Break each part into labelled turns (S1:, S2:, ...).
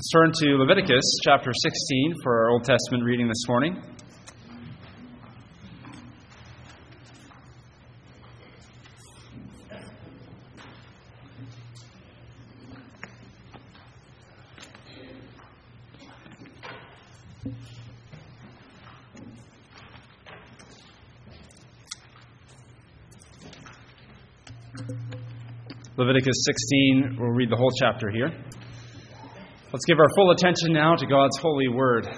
S1: Let's turn to Leviticus chapter 16 for our Old Testament reading this morning. Leviticus 16, we'll read the whole chapter here. Let's give our full attention now to God's holy word.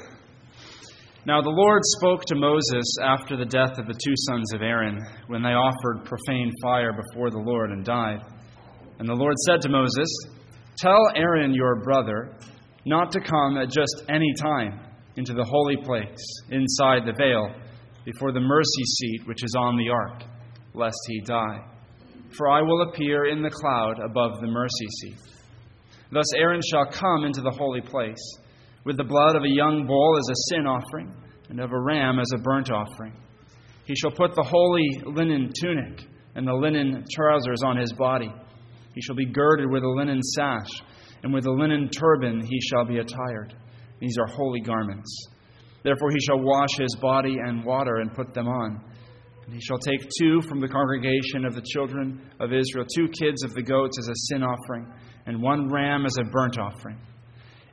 S1: Now, the Lord spoke to Moses after the death of the two sons of Aaron, when they offered profane fire before the Lord and died. And the Lord said to Moses, Tell Aaron your brother not to come at just any time into the holy place, inside the veil, before the mercy seat which is on the ark, lest he die. For I will appear in the cloud above the mercy seat. Thus Aaron shall come into the holy place, with the blood of a young bull as a sin offering, and of a ram as a burnt offering. He shall put the holy linen tunic and the linen trousers on his body. He shall be girded with a linen sash, and with a linen turban he shall be attired. These are holy garments. Therefore he shall wash his body and water and put them on. And he shall take two from the congregation of the children of Israel, two kids of the goats as a sin offering and one ram as a burnt offering.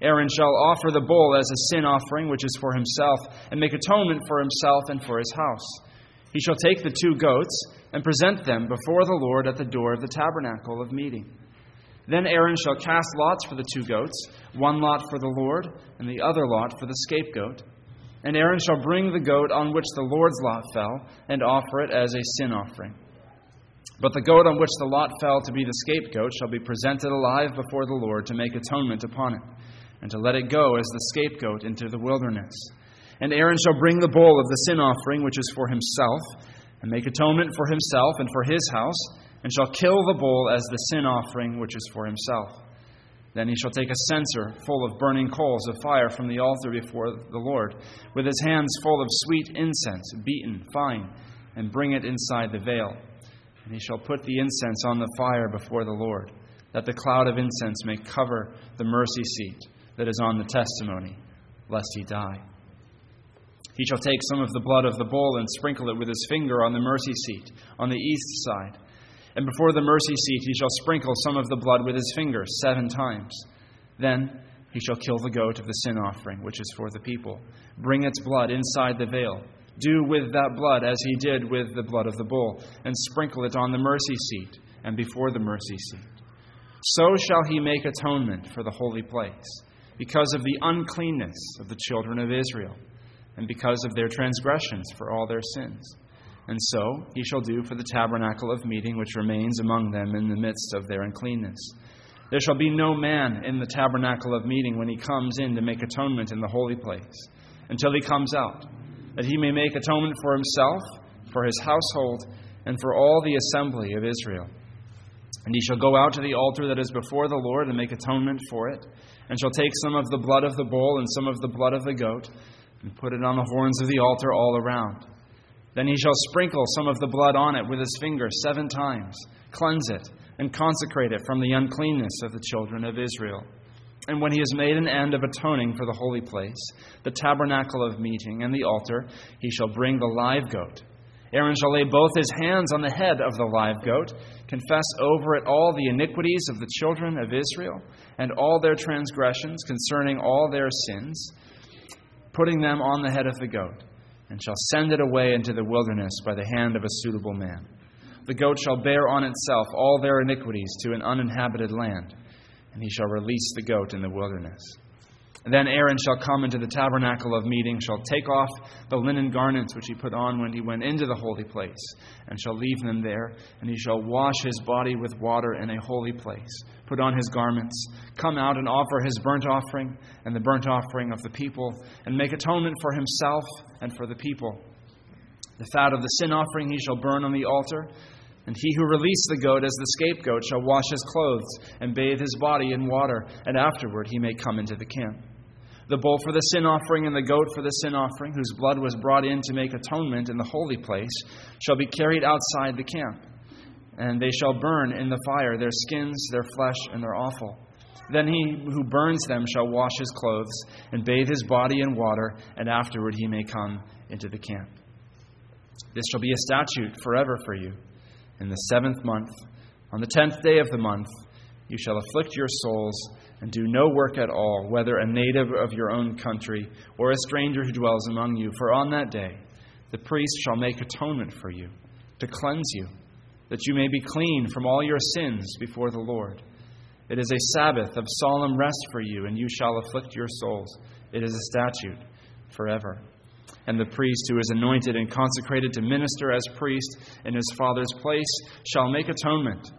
S1: Aaron shall offer the bull as a sin offering, which is for himself, and make atonement for himself and for his house. He shall take the two goats and present them before the Lord at the door of the tabernacle of meeting. Then Aaron shall cast lots for the two goats, one lot for the Lord, and the other lot for the scapegoat. And Aaron shall bring the goat on which the Lord's lot fell, and offer it as a sin offering. But the goat on which the lot fell to be the scapegoat shall be presented alive before the Lord to make atonement upon it, and to let it go as the scapegoat into the wilderness. And Aaron shall bring the bull of the sin offering, which is for himself, and make atonement for himself and for his house, and shall kill the bull as the sin offering, which is for himself. Then he shall take a censer full of burning coals of fire from the altar before the Lord, with his hands full of sweet incense, beaten fine, and bring it inside the veil. And he shall put the incense on the fire before the Lord, that the cloud of incense may cover the mercy seat that is on the testimony, lest he die. He shall take some of the blood of the bull and sprinkle it with his finger on the mercy seat, on the east side. And before the mercy seat he shall sprinkle some of the blood with his finger seven times. Then he shall kill the goat of the sin offering, which is for the people. Bring its blood inside the veil do with that blood as he did with the blood of the bull, and sprinkle it on the mercy seat and before the mercy seat. So shall he make atonement for the holy place, because of the uncleanness of the children of Israel, and because of their transgressions for all their sins. And so he shall do for the tabernacle of meeting which remains among them in the midst of their uncleanness. There shall be no man in the tabernacle of meeting when he comes in to make atonement in the holy place, until he comes out that he may make atonement for himself, for his household, and for all the assembly of Israel. And he shall go out to the altar that is before the Lord and make atonement for it, and shall take some of the blood of the bull and some of the blood of the goat, and put it on the horns of the altar all around. Then he shall sprinkle some of the blood on it with his finger seven times, cleanse it, and consecrate it from the uncleanness of the children of Israel. And when he has made an end of atoning for the holy place, the tabernacle of meeting, and the altar, he shall bring the live goat. Aaron shall lay both his hands on the head of the live goat, confess over it all the iniquities of the children of Israel, and all their transgressions concerning all their sins, putting them on the head of the goat, and shall send it away into the wilderness by the hand of a suitable man. The goat shall bear on itself all their iniquities to an uninhabited land and he shall release the goat in the wilderness. Then Aaron shall come into the tabernacle of meeting, shall take off the linen garments which he put on when he went into the holy place, and shall leave them there, and he shall wash his body with water in a holy place, put on his garments, come out and offer his burnt offering and the burnt offering of the people, and make atonement for himself and for the people. The fat of the sin offering he shall burn on the altar and he who released the goat as the scapegoat shall wash his clothes and bathe his body in water, and afterward he may come into the camp. The bull for the sin offering and the goat for the sin offering, whose blood was brought in to make atonement in the holy place, shall be carried outside the camp. And they shall burn in the fire their skins, their flesh, and their offal. Then he who burns them shall wash his clothes and bathe his body in water, and afterward he may come into the camp. This shall be a statute forever for you. In the seventh month, on the tenth day of the month, you shall afflict your souls and do no work at all, whether a native of your own country or a stranger who dwells among you. For on that day the priest shall make atonement for you, to cleanse you, that you may be clean from all your sins before the Lord. It is a Sabbath of solemn rest for you, and you shall afflict your souls. It is a statute forever. And the priest who is anointed and consecrated to minister as priest in his father's place shall make atonement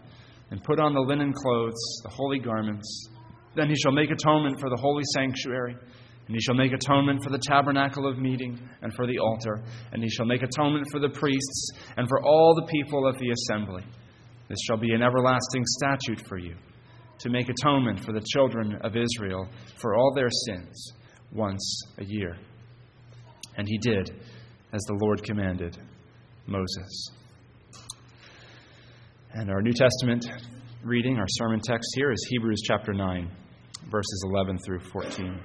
S1: and put on the linen clothes, the holy garments. Then he shall make atonement for the holy sanctuary, and he shall make atonement for the tabernacle of meeting and for the altar, and he shall make atonement for the priests and for all the people of the assembly. This shall be an everlasting statute for you to make atonement for the children of Israel for all their sins once a year. And he did as the Lord commanded Moses. And our New Testament reading, our sermon text here is Hebrews chapter 9, verses 11 through 14.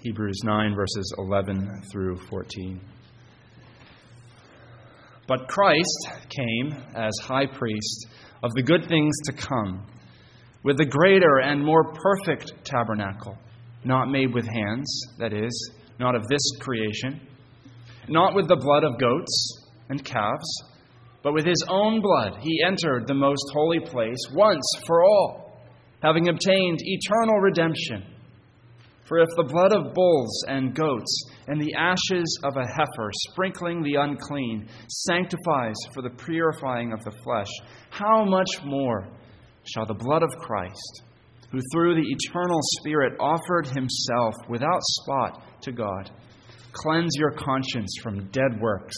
S1: Hebrews 9, verses 11 through 14. But Christ came as high priest of the good things to come, with a greater and more perfect tabernacle, not made with hands, that is, not of this creation, not with the blood of goats and calves, but with his own blood he entered the most holy place once for all, having obtained eternal redemption. For if the blood of bulls and goats and the ashes of a heifer sprinkling the unclean sanctifies for the purifying of the flesh, how much more shall the blood of Christ, who through the eternal Spirit offered himself without spot to God, cleanse your conscience from dead works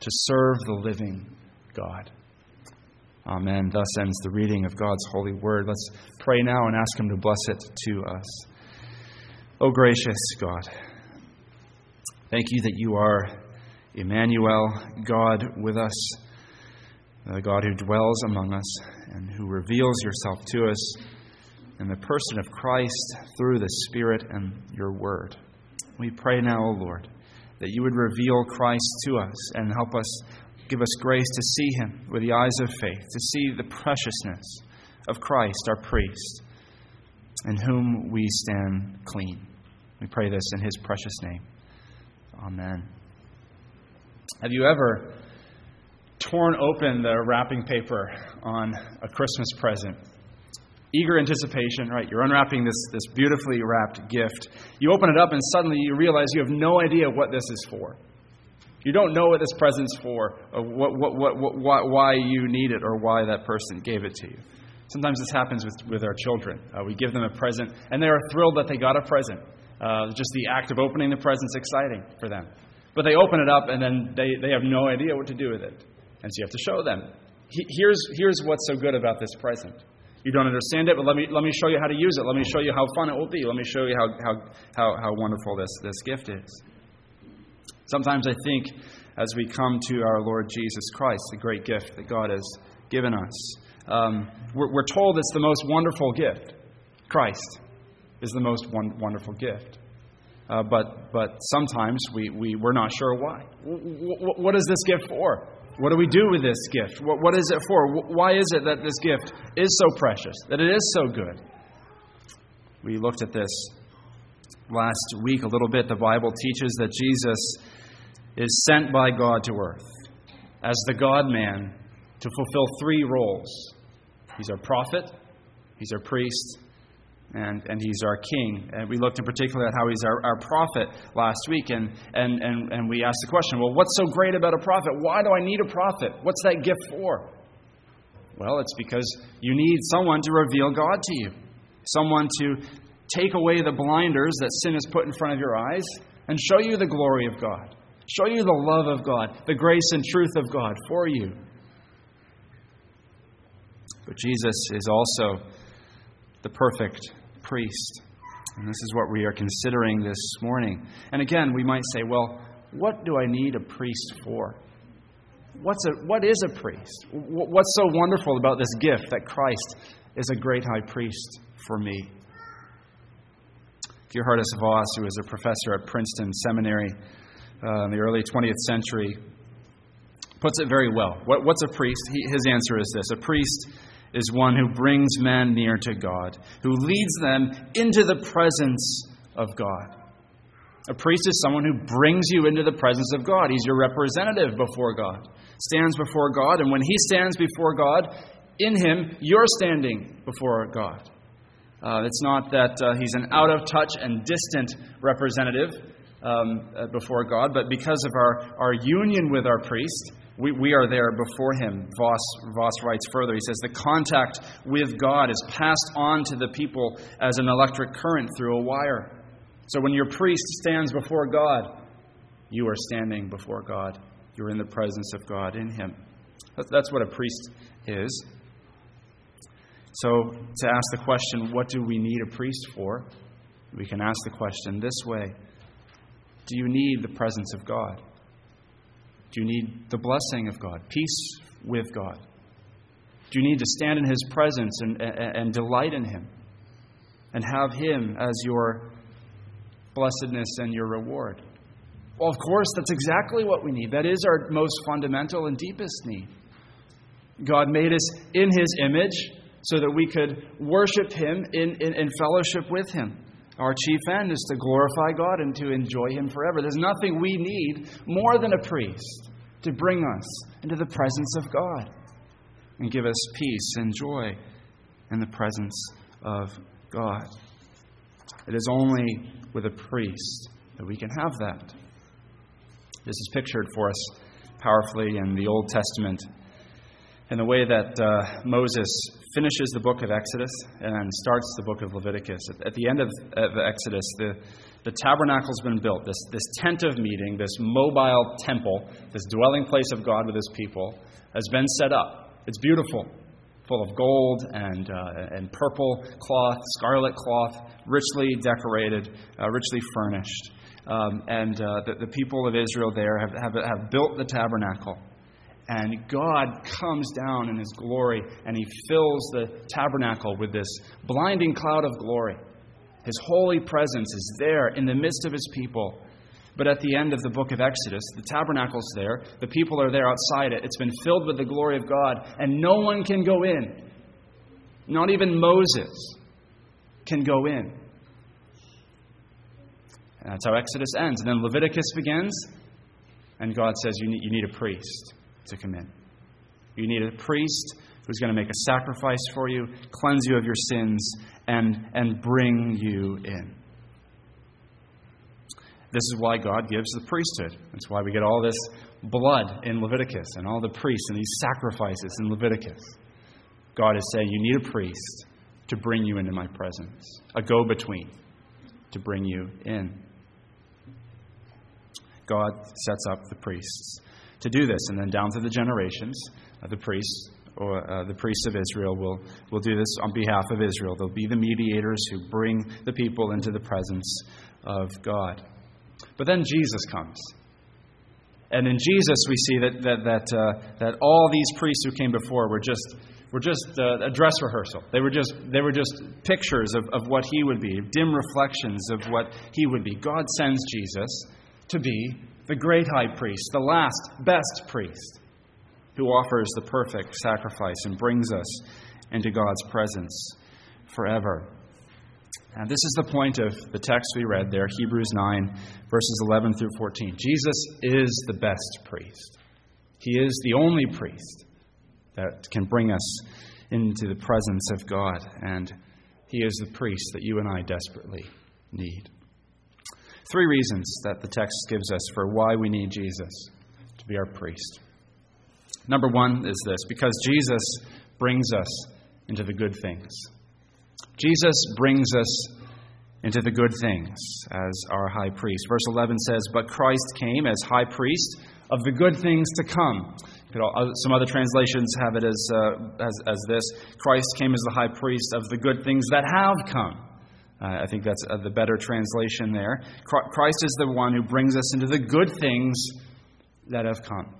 S1: to serve the living God? Amen. Thus ends the reading of God's holy word. Let's pray now and ask Him to bless it to us. O oh, gracious God, thank you that you are Emmanuel, God with us, the God who dwells among us and who reveals yourself to us in the person of Christ through the Spirit and your word. We pray now, O Lord, that you would reveal Christ to us and help us give us grace to see him with the eyes of faith, to see the preciousness of Christ, our priest, in whom we stand clean. We pray this in his precious name. Amen. Have you ever torn open the wrapping paper on a Christmas present? Eager anticipation, right? You're unwrapping this, this beautifully wrapped gift. You open it up, and suddenly you realize you have no idea what this is for. You don't know what this present's for, or what, what, what, what, why, you need it, or why that person gave it to you. Sometimes this happens with, with our children. Uh, we give them a present, and they are thrilled that they got a present. Uh, just the act of opening the present's exciting for them. But they open it up and then they, they have no idea what to do with it. And so you have to show them. He, here's, here's what's so good about this present. You don't understand it, but let me, let me show you how to use it. Let me show you how fun it will be. Let me show you how, how, how, how wonderful this, this gift is. Sometimes I think as we come to our Lord Jesus Christ, the great gift that God has given us, um, we're, we're told it's the most wonderful gift Christ is the most wonderful gift. Uh, but, but sometimes we, we, we're not sure why. W- what is this gift for? What do we do with this gift? What, what is it for? Why is it that this gift is so precious, that it is so good? We looked at this last week a little bit. The Bible teaches that Jesus is sent by God to earth as the God man to fulfill three roles He's our prophet, He's our priest, and, and he's our king. And we looked in particular at how he's our, our prophet last week, and, and, and, and we asked the question well, what's so great about a prophet? Why do I need a prophet? What's that gift for? Well, it's because you need someone to reveal God to you, someone to take away the blinders that sin has put in front of your eyes and show you the glory of God, show you the love of God, the grace and truth of God for you. But Jesus is also the perfect priest. And this is what we are considering this morning. And again, we might say, well, what do I need a priest for? what's a, what is a priest? What's so wonderful about this gift that Christ is a great high priest for me? Geerhardus Vos, who is a professor at Princeton Seminary uh, in the early 20th century, puts it very well. What, what's a priest? He, his answer is this A priest is one who brings men near to God, who leads them into the presence of God. A priest is someone who brings you into the presence of God. He's your representative before God, stands before God, and when he stands before God, in him, you're standing before God. Uh, it's not that uh, he's an out of touch and distant representative um, uh, before God, but because of our, our union with our priest, we, we are there before him. Vos, Vos writes further. He says, The contact with God is passed on to the people as an electric current through a wire. So when your priest stands before God, you are standing before God. You're in the presence of God in Him. That's what a priest is. So, to ask the question, what do we need a priest for? We can ask the question this way Do you need the presence of God? Do you need the blessing of God, peace with God? Do you need to stand in His presence and, and, and delight in Him and have Him as your blessedness and your reward. Well, of course, that's exactly what we need. That is our most fundamental and deepest need. God made us in His image so that we could worship Him in, in, in, fellowship with Him. Our chief end is to glorify God and to enjoy Him forever. There's nothing we need more than a priest to bring us into the presence of God and give us peace and joy in the presence of God. It is only with a priest that we can have that. This is pictured for us powerfully in the Old Testament in the way that uh, Moses finishes the book of Exodus and starts the book of Leviticus. At, at the end of, of, Exodus, the, the tabernacle's been built, this, this tent of meeting, this mobile temple, this dwelling place of God with his people, has been set up. It's beautiful full of gold and, uh, and purple cloth, scarlet cloth, richly decorated, uh, richly furnished. Um, and uh, the, the, people of Israel there have, have, have built the tabernacle. And God comes down in His glory and He fills the tabernacle with this blinding cloud of glory. His holy presence is there in the midst of His people. But at the end of the book of Exodus, the tabernacle's there, the people are there outside it. It's been filled with the glory of God, and no one can go in. Not even Moses can go in. And that's how Exodus ends. And then Leviticus begins, and God says, You need, you need a priest to come in. You need a priest who's going to make a sacrifice for you, cleanse you of your sins, and, and bring you in. This is why God gives the priesthood. That's why we get all this blood in Leviticus and all the priests and these sacrifices in Leviticus. God is saying, You need a priest to bring you into my presence, a go between to bring you in. God sets up the priests to do this, and then down through the generations, uh, the priests or uh, the priests of Israel will, will do this on behalf of Israel. They'll be the mediators who bring the people into the presence of God. But then Jesus comes. And in Jesus, we see that, that, that, uh, that all these priests who came before were just, were just uh, a dress rehearsal. They were just, they were just pictures of, of what he would be, dim reflections of what he would be. God sends Jesus to be the great high priest, the last, best priest, who offers the perfect sacrifice and brings us into God's presence forever. And this is the point of the text we read there, Hebrews 9, verses 11 through 14. Jesus is the best priest. He is the only priest that can bring us into the presence of God, and He is the priest that you and I desperately need. Three reasons that the text gives us for why we need Jesus to be our priest. Number one is this because Jesus brings us into the good things. Jesus brings us into the good things as our high priest. Verse 11 says, But Christ came as high priest of the good things to come. Some other translations have it as, uh, as, as this Christ came as the high priest of the good things that have come. Uh, I think that's uh, the better translation there. Christ is the one who brings us into the good things that have come.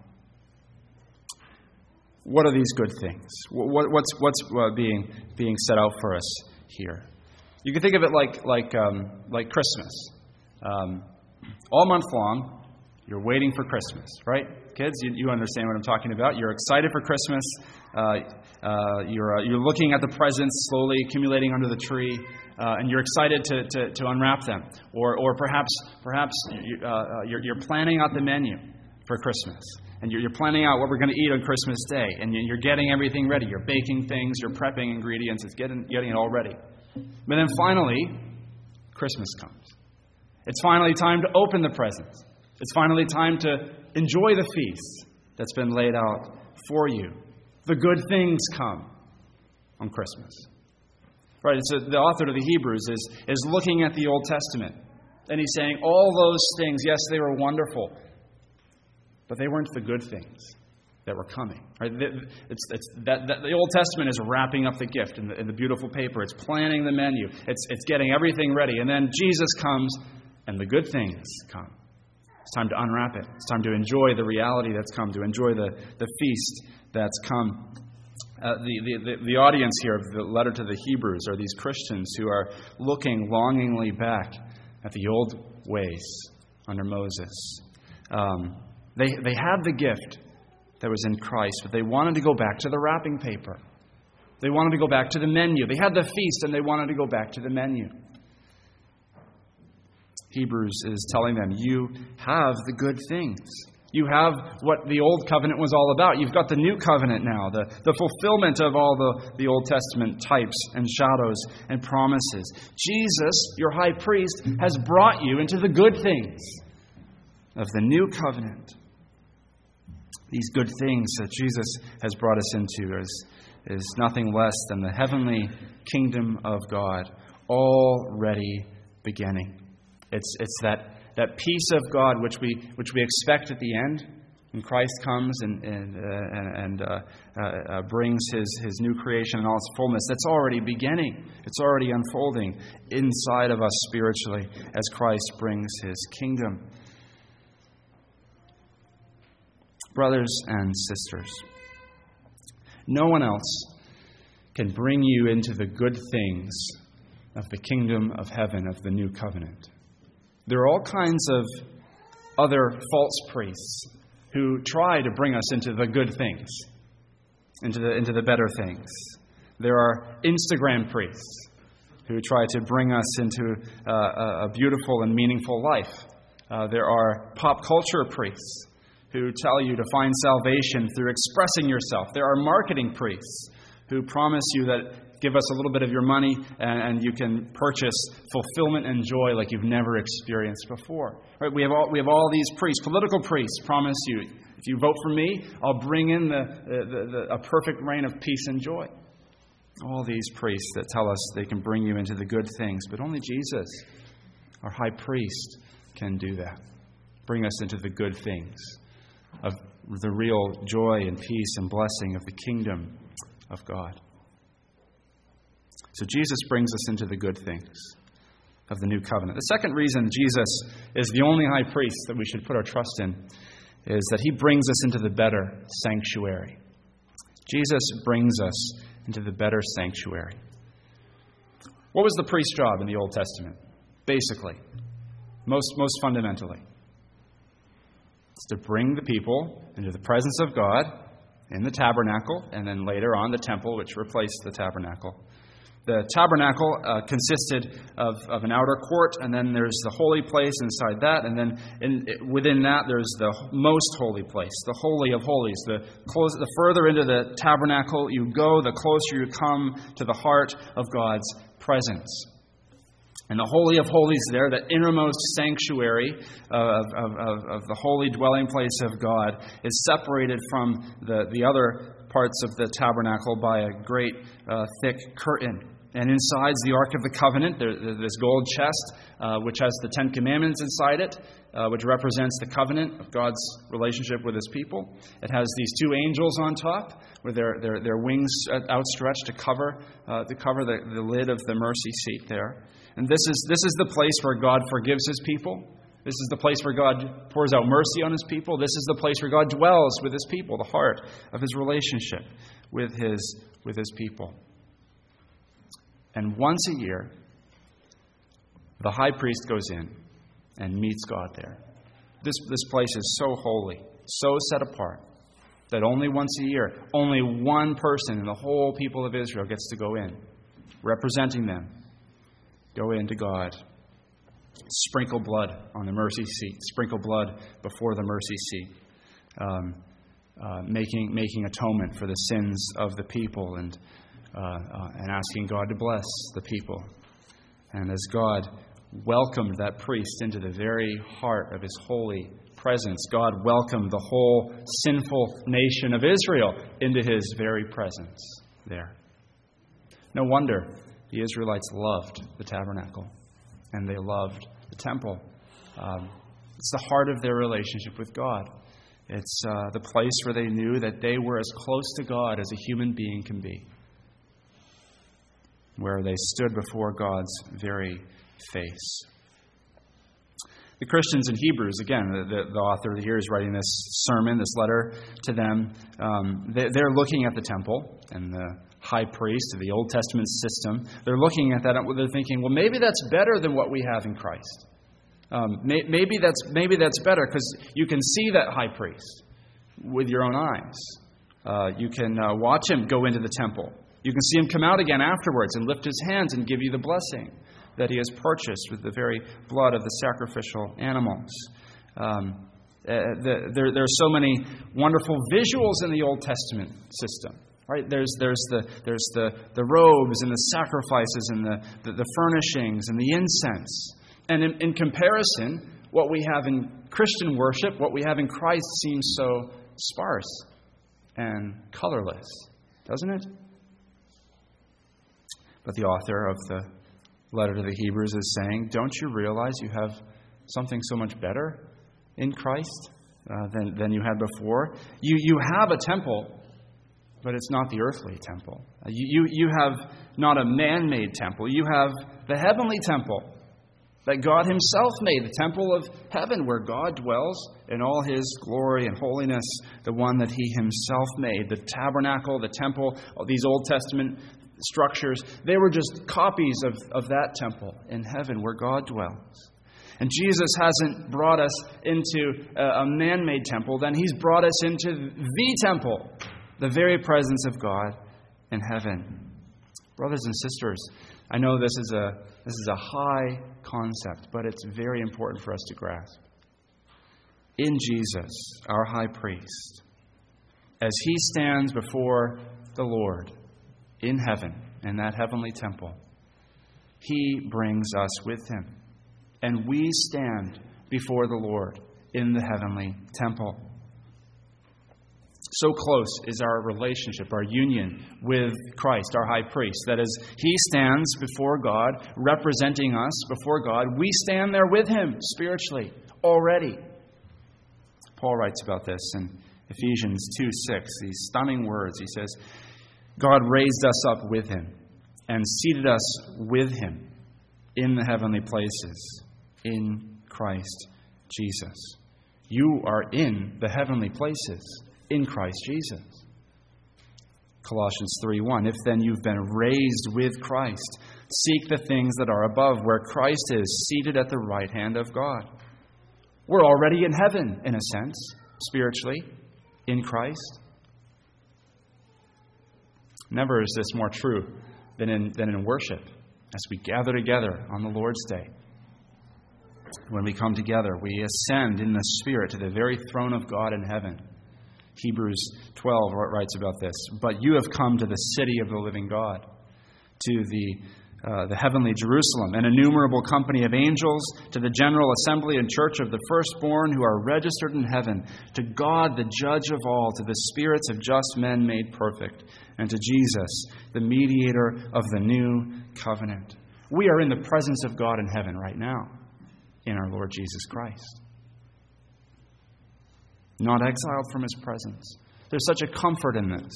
S1: What are these good things? What, what's what's uh, being being set out for us here? You can think of it like like um, like Christmas. Um, all month long, you're waiting for Christmas, right? Kids, you, you understand what I'm talking about. You're excited for Christmas. Uh, uh, you're, uh, you're looking at the presents slowly accumulating under the tree, uh, and you're excited to, to, to, unwrap them. Or, or perhaps, perhaps you, uh, uh, you're, you're planning out the menu for Christmas. And you're, you're planning out what we're going to eat on Christmas Day. And you're getting everything ready. You're baking things, you're prepping ingredients, it's getting, getting it all ready. But then finally, Christmas comes. It's finally time to open the presents. It's finally time to enjoy the feast that's been laid out for you. The good things come on Christmas. Right, so the author of the Hebrews is, is looking at the Old Testament and he's saying, all those things, yes, they were wonderful, but they weren't the good things that were coming. Right? It's, it's, that, that, the Old Testament is wrapping up the gift in the, in the beautiful paper. It's planning the menu. It's, it's getting everything ready. And then Jesus comes, and the good things come. It's time to unwrap it. It's time to enjoy the reality that's come, to enjoy the, the feast that's come. Uh, the, the, the audience here of the letter to the Hebrews are these Christians who are looking longingly back at the old ways under Moses. Um, they, they had the gift that was in Christ, but they wanted to go back to the wrapping paper. They wanted to go back to the menu. They had the feast and they wanted to go back to the menu. Hebrews is telling them, You have the good things. You have what the old covenant was all about. You've got the new covenant now, the, the fulfillment of all the, the Old Testament types and shadows and promises. Jesus, your high priest, has brought you into the good things of the new covenant. These good things that Jesus has brought us into is, is nothing less than the heavenly kingdom of God already beginning. It's, it's that, that peace of God which we, which we expect at the end when Christ comes and, and, uh, and uh, uh, uh, brings his, his new creation in all its fullness. That's already beginning, it's already unfolding inside of us spiritually as Christ brings his kingdom. Brothers and sisters, no one else can bring you into the good things of the kingdom of heaven, of the new covenant. There are all kinds of other false priests who try to bring us into the good things, into the, into the better things. There are Instagram priests who try to bring us into uh, a beautiful and meaningful life. Uh, there are pop culture priests who tell you to find salvation through expressing yourself. There are marketing priests who promise you that give us a little bit of your money, and, you can purchase fulfillment and joy like you've never experienced before. Right? We, have all, we have all these priests, political priests, promise you if you vote for me, I'll bring in the, the, the, a perfect reign of peace and joy. All these priests that tell us they can bring you into the good things, but only Jesus, our high priest, can do that. Bring us into the good things of the real joy and peace and blessing of the kingdom of God. So Jesus brings us into the good things of the new covenant. The second reason Jesus is the only high priest that we should put our trust in is that he brings us into the better sanctuary. Jesus brings us into the better sanctuary. What was the priest's job in the Old Testament? Basically, most, most fundamentally, it's to bring the people into the presence of God in the tabernacle, and then later on the temple, which replaced the tabernacle. The tabernacle uh, consisted of, of an outer court, and then there's the holy place inside that, and then in, within that there's the most holy place, the holy of holies. The, close, the further into the tabernacle you go, the closer you come to the heart of God's presence. And the Holy of Holies there, the innermost sanctuary of, of, of, of, the holy dwelling place of God, is separated from the, the other parts of the tabernacle by a great uh, thick curtain. And inside the Ark of the Covenant, there's this gold chest, uh, which has the Ten Commandments inside it, uh, which represents the covenant of God's relationship with His people. It has these two angels on top, with their, their, their wings outstretched to cover, uh, to cover the, the lid of the mercy seat there. And this is, this is the place where God forgives His people This is the place where God pours out mercy on his people. This is the place where God dwells with his people, the heart of his relationship with his, with his people. And once a year, the high priest goes in and meets God there. This, this place is so holy, so set apart, that only once a year, only one person in the whole people of Israel gets to go in, representing them, go in to God sprinkle blood on the mercy seat, sprinkle blood before the mercy seat, um, uh, making, making atonement for the sins of the people and, uh, uh, and asking God to bless the people. And as God welcomed that priest into the very heart of his holy presence, God welcomed the whole sinful nation of Israel into his very presence there. No wonder the Israelites loved the tabernacle and they loved the temple. Um, it's the heart of their relationship with God. It's uh, the place where they knew that they were as close to God as a human being can be, where they stood before God's very face. The Christians in Hebrews, again, the, the, author here is writing this sermon, this letter to them. Um, they, they're looking at the temple and the high priest of the Old Testament system. They're looking at that and they're thinking, well, maybe that's better than what we have in Christ. Um, may, maybe that's maybe that's better because you can see that high priest with your own eyes. Uh, you can uh, watch him go into the temple. You can see him come out again afterwards and lift his hands and give you the blessing that he has purchased with the very blood of the sacrificial animals. Um, uh, the, there, there are so many wonderful visuals in the Old Testament system. Right? There's, there's, the, there's the, the robes and the sacrifices and the, the, the furnishings and the incense. And in, in comparison, what we have in Christian worship, what we have in Christ, seems so sparse and colorless, doesn't it? But the author of the letter to the Hebrews is saying, Don't you realize you have something so much better in Christ uh, than, than you had before? You, you have a temple but it's not the earthly temple. Uh, you, you, you have not a man made temple, you have the heavenly temple that God Himself made, the temple of heaven where God dwells in all His glory and holiness, the one that He Himself made. The tabernacle, the temple, these Old Testament structures, they were just copies of, of that temple in heaven where God dwells. And Jesus hasn't brought us into a, man made temple, then He's brought us into the temple the very presence of God in heaven. Brothers and sisters, I know this is a, this is a high concept, but it's very important for us to grasp. In Jesus, our high priest, as he stands before the Lord in heaven, in that heavenly temple, he brings us with him. And we stand before the Lord in the heavenly temple. So close is our relationship, our union with Christ, our high priest. That as he stands before God, representing us before God, we stand there with him spiritually already. Paul writes about this in Ephesians 2 6, these stunning words. He says, God raised us up with him and seated us with him in the heavenly places in Christ Jesus. You are in the heavenly places in Christ Jesus. Colossians 3:1 If then you've been raised with Christ, seek the things that are above where Christ is seated at the right hand of God. We're already in heaven in a sense, spiritually, in Christ. Never is this more true than in, than in worship as we gather together on the Lord's day. When we come together, we ascend in the Spirit to the very throne of God in heaven Hebrews 12 writes about this. But you have come to the city of the living God, to the, uh, the heavenly Jerusalem, an innumerable company of angels, to the general assembly and church of the firstborn who are registered in heaven, to God, the judge of all, to the spirits of just men made perfect, and to Jesus, the mediator of the new covenant. We are in the presence of God in heaven right now, in our Lord Jesus Christ not exiled from his presence. There's such a comfort in this.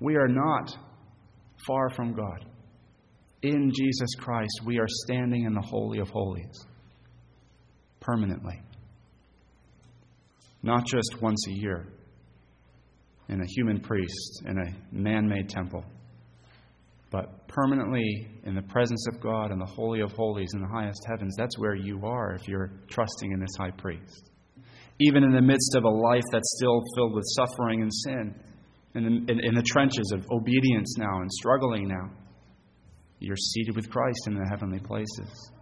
S1: We are not far from God. In Jesus Christ, we are standing in the Holy of Holies. permanently. Not just once a year in a human priest in a man made temple, but permanently in the presence of God in the Holy of Holies in the highest heavens. That's where you are if you're trusting in this high priest. Even in the midst of a life that's still filled with suffering and sin, in the, in, in the trenches of obedience now and struggling now, you're seated with Christ in the heavenly places.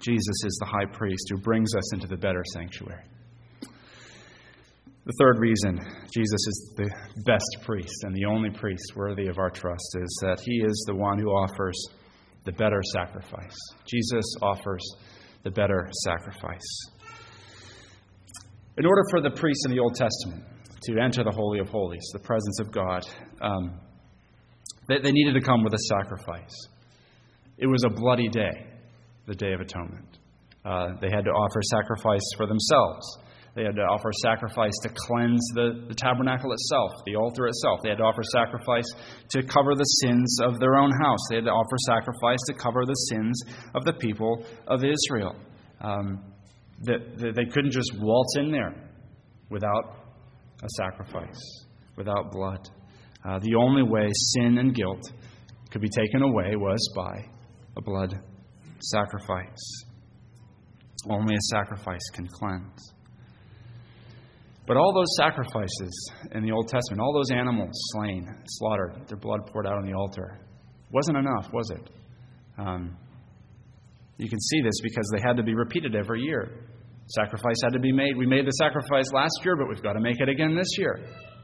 S1: Jesus is the high priest who brings us into the better sanctuary. The third reason Jesus is the best priest and the only priest worthy of our trust is that he is the one who offers the better sacrifice. Jesus offers the better sacrifice. In order for the priests in the Old Testament to enter the Holy of Holies, the presence of God, um, they, they needed to come with a sacrifice. It was a bloody day, the Day of Atonement. Uh, they had to offer sacrifice for themselves. They had to offer sacrifice to cleanse the, the tabernacle itself, the altar itself. They had to offer sacrifice to cover the sins of their own house. They had to offer sacrifice to cover the sins of the people of Israel. Um, that, they couldn't just waltz in there without a sacrifice, without blood. Uh, the only way sin and guilt could be taken away was by a blood sacrifice. Only a sacrifice can cleanse. But all those sacrifices in the Old Testament, all those animals slain, slaughtered, their blood poured out on the altar, wasn't enough, was it? Um, you can see this because they had to be repeated every year. Sacrifice had to be made. We made the sacrifice last year, but we've got to make it again this year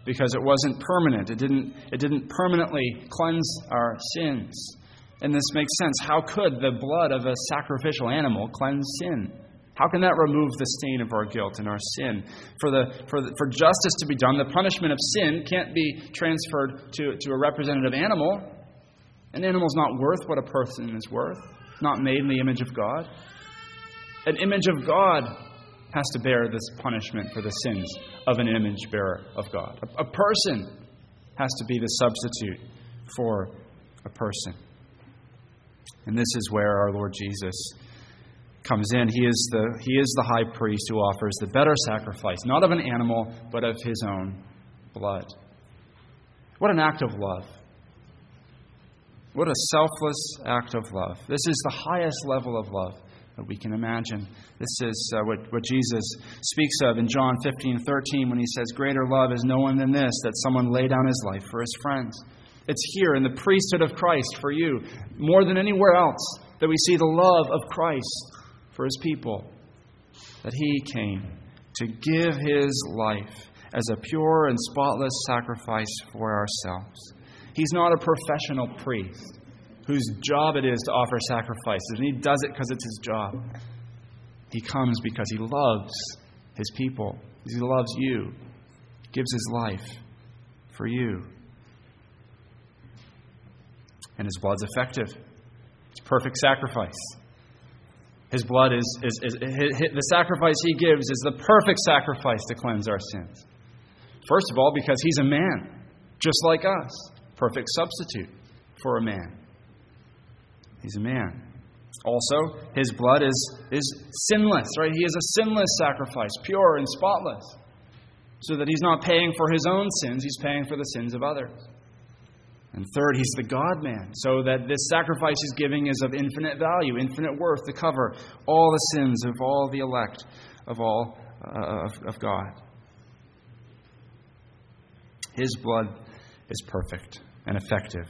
S1: because it wasn't permanent. It didn't, it didn't permanently cleanse our sins. And this makes sense. How could the blood of a sacrificial animal cleanse sin? How can that remove the stain of our guilt and our sin? For, the, for, the, for justice to be done, the punishment of sin can't be transferred to, to a representative animal. An animal's not worth what a person is worth, not made in the image of God. An image of God has to bear this punishment for the sins of an image bearer of God. A, a person has to be the substitute for a person. And this is where our Lord Jesus comes in. He is, the, he is the high priest who offers the better sacrifice, not of an animal, but of his own blood. What an act of love. What a selfless act of love. This is the highest level of love that we can imagine. This is uh, what, what Jesus speaks of in John 15 13 when he says, Greater love is no one than this, that someone lay down his life for his friends. It's here in the priesthood of Christ for you, more than anywhere else, that we see the love of Christ for his people, that he came to give his life as a pure and spotless sacrifice for ourselves. He's not a professional priest whose job it is to offer sacrifices, and he does it because it's his job. He comes because he loves his people, he loves you, gives his life for you. And his blood's effective. It's perfect sacrifice. His blood is, is, is, is, the sacrifice he gives is the perfect sacrifice to cleanse our sins. First of all, because he's a man, just like us, perfect substitute for a man. He's a man. Also, his blood is, is sinless, right? He is a sinless sacrifice, pure and spotless. So that he's not paying for his own sins, he's paying for the sins of others. And third, he's the God man, so that this sacrifice he's giving is of infinite value, infinite worth to cover all the sins of all the elect of all uh, of, of God. His blood is perfect and effective.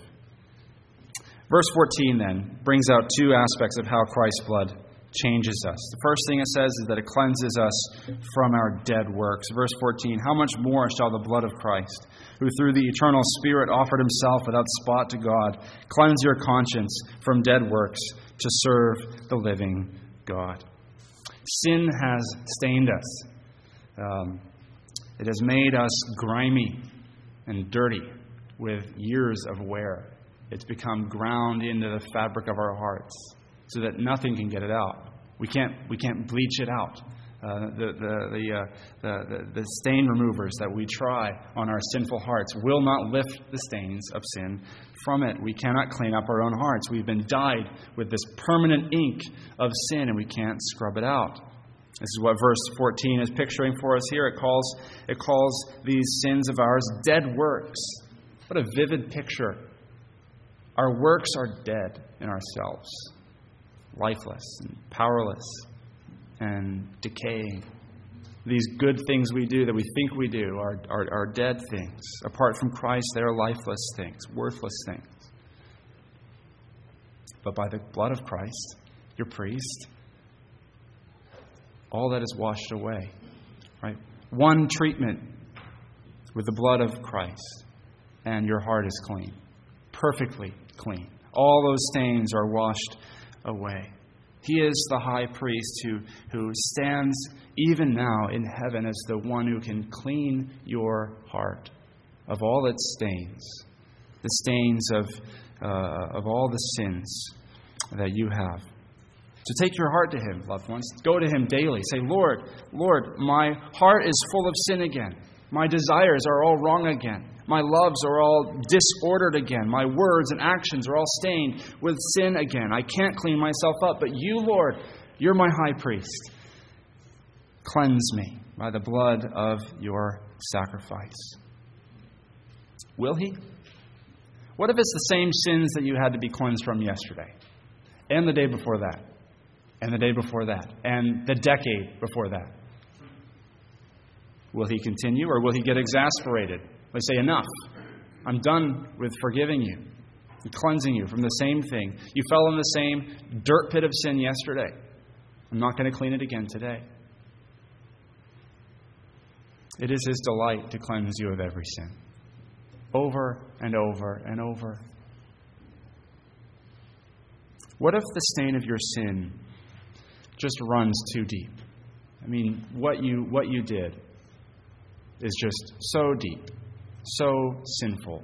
S1: Verse 14 then brings out two aspects of how Christ's blood changes us. The first thing it says is that it cleanses us from our dead works. Verse 14 How much more shall the blood of Christ, who through the eternal Spirit offered himself without spot to God, cleanse your conscience from dead works to serve the living God? Sin has stained us, um, it has made us grimy and dirty with years of wear. It's become ground into the fabric of our hearts so that nothing can get it out. We can't, we can't bleach it out. uh, the, the, the, uh, the, the, the stain removers that we try on our sinful hearts will not lift the stains of sin from it. We cannot clean up our own hearts. We've been dyed with this permanent ink of sin, and we can't scrub it out. This is what verse 14 is picturing for us here. It calls, it calls these sins of ours dead works. What a vivid picture. Our works are dead in ourselves, lifeless and powerless and decaying. These good things we do that we think we do are, are, are dead things. Apart from Christ, they are lifeless things, worthless things. But by the blood of Christ, your priest, all that is washed away. Right? One treatment with the blood of Christ, and your heart is clean. Perfectly clean. All those stains are washed away. He is the high priest who, who stands even now in heaven as the one who can clean your heart of all its stains, the stains of, uh, of all the sins that you have. So take your heart to Him, loved ones. Go to Him daily. Say, Lord, Lord, my heart is full of sin again. My desires are all wrong again. My loves are all disordered again. My words and actions are all stained with sin again. I can't clean myself up, but you, Lord, you're my high priest. Cleanse me by the blood of your sacrifice. Will he? What if it's the same sins that you had to be cleansed from yesterday, and the day before that, and the day before that, and the decade before that? Will he continue, or will he get exasperated? They say, Enough. I'm done with forgiving you and cleansing you from the same thing. You fell in the same dirt pit of sin yesterday. I'm not going to clean it again today. It is His delight to cleanse you of every sin, over and over and over. What if the stain of your sin just runs too deep? I mean, what you, what you did is just so deep so sinful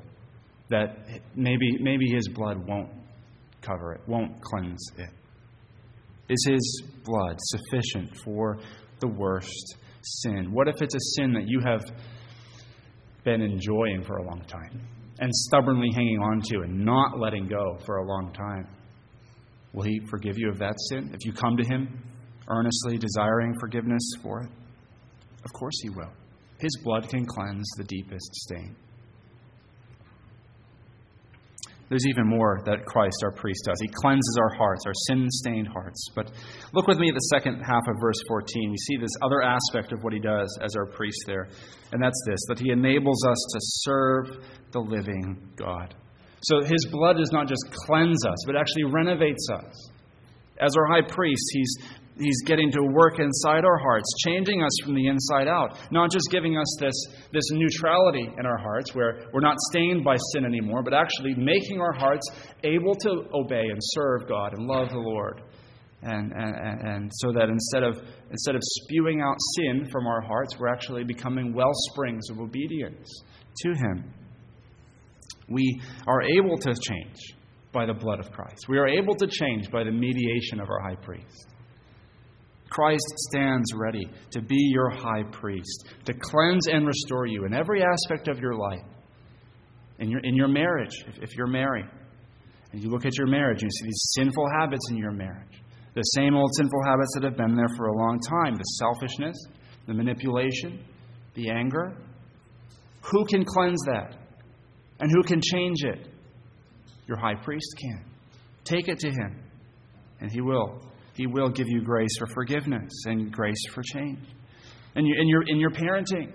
S1: that maybe, maybe his blood won't cover it, won't cleanse it. Is his blood sufficient for the worst sin? What if it's a sin that you have been enjoying for a long time and stubbornly hanging on to and not letting go for a long time? Will he forgive you of that sin if you come to him earnestly desiring forgiveness for it? Of course he will. His blood can cleanse the deepest stain. There's even more that Christ, our priest, does. He cleanses our hearts, our sin stained hearts. But look with me at the second half of verse 14. We see this other aspect of what he does as our priest there, and that's this that he enables us to serve the living God. So his blood does not just cleanse us, but actually renovates us. As our high priest, he's He's getting to work inside our hearts, changing us from the inside out. Not just giving us this, this neutrality in our hearts where we're not stained by sin anymore, but actually making our hearts able to obey and serve God and love the Lord. And, and, and so that instead of, instead of spewing out sin from our hearts, we're actually becoming well springs of obedience to Him. We are able to change by the blood of Christ. We are able to change by the mediation of our high priest. Christ stands ready to be your high priest, to cleanse and restore you in every aspect of your life. In your, in your marriage, if, if you're married, and you look at your marriage, and you see these sinful habits in your marriage. The same old sinful habits that have been there for a long time the selfishness, the manipulation, the anger. Who can cleanse that? And who can change it? Your high priest can. Take it to him, and he will. He will give you grace for forgiveness and grace for change. And in your, in your parenting,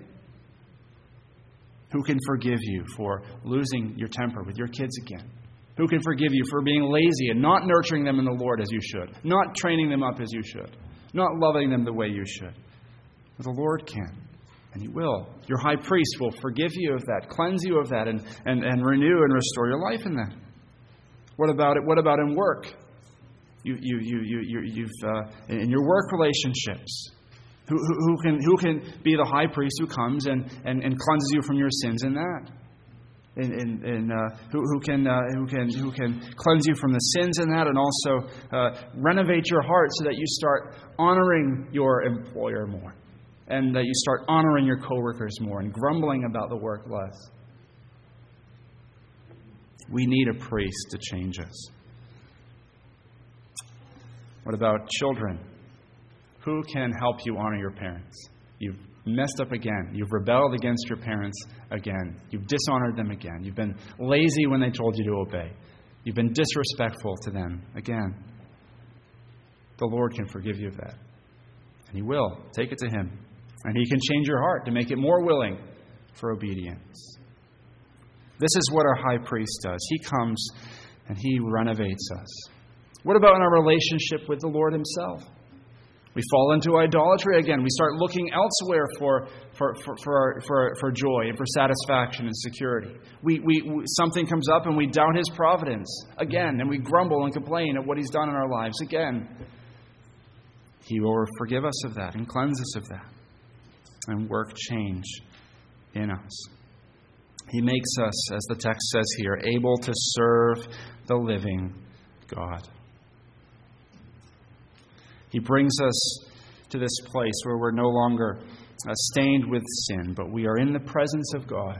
S1: who can forgive you for losing your temper with your kids again? Who can forgive you for being lazy and not nurturing them in the Lord as you should, not training them up as you should, not loving them the way you should? But the Lord can, and He will. Your high priest will forgive you of that, cleanse you of that, and, and, and renew and restore your life in that. What about it? What about in work? You, you, you, you, you've, uh, in your work relationships. Who, who, who, can, who can be the high priest who comes and, and, and cleanses you from your sins in that? in, in uh, who, who, can, uh, who, can, who can cleanse you from the sins in that and also uh, renovate your heart so that you start honoring your employer more and that you start honoring your coworkers more and grumbling about the work less. We need a priest to change us. What about children? Who can help you honor your parents? You've messed up again. You've rebelled against your parents again. You've dishonored them again. You've been lazy when they told you to obey. You've been disrespectful to them again. The Lord can forgive you of that. And He will. Take it to Him. And He can change your heart to make it more willing for obedience. This is what our high priest does. He comes and He renovates us. What about in our relationship with the Lord Himself? We fall into idolatry again. We start looking elsewhere for, for, for, for, for, for joy and for satisfaction and security. We, we, something comes up and we doubt His providence again, and we grumble and complain at what He's done in our lives again. He will forgive us of that and cleanse us of that and work change in us. He makes us, as the text says here, able to serve the living God. He brings us to this place where we're no longer uh, stained with sin, but we are in the presence of God,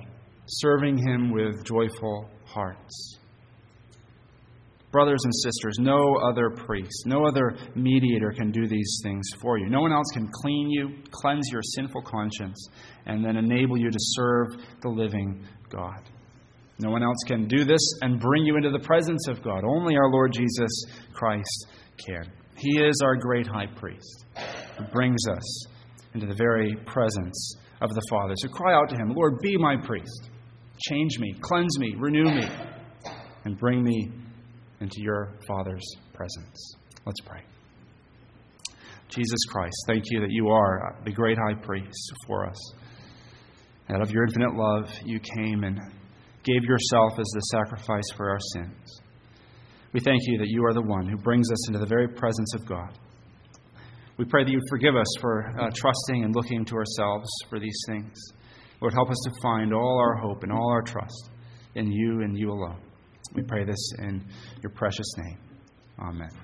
S1: serving Him with joyful hearts. Brothers and sisters, no other priest, no other mediator can do these things for you. No one else can clean you, cleanse your sinful conscience, and then enable you to serve the living God. No one else can do this and bring you into the presence of God. Only our Lord Jesus Christ can. He is our great high priest who brings us into the very presence of the Father. So cry out to him, Lord, be my priest. Change me, cleanse me, renew me, and bring me into your Father's presence. Let's pray. Jesus Christ, thank you that you are the great high priest for us. Out of your infinite love, you came and gave yourself as the sacrifice for our sins. We thank you that you are the one who brings us into the very presence of God. We pray that you forgive us for uh, trusting and looking to ourselves for these things. Lord, help us to find all our hope and all our trust in you and you alone. We pray this in your precious name. Amen.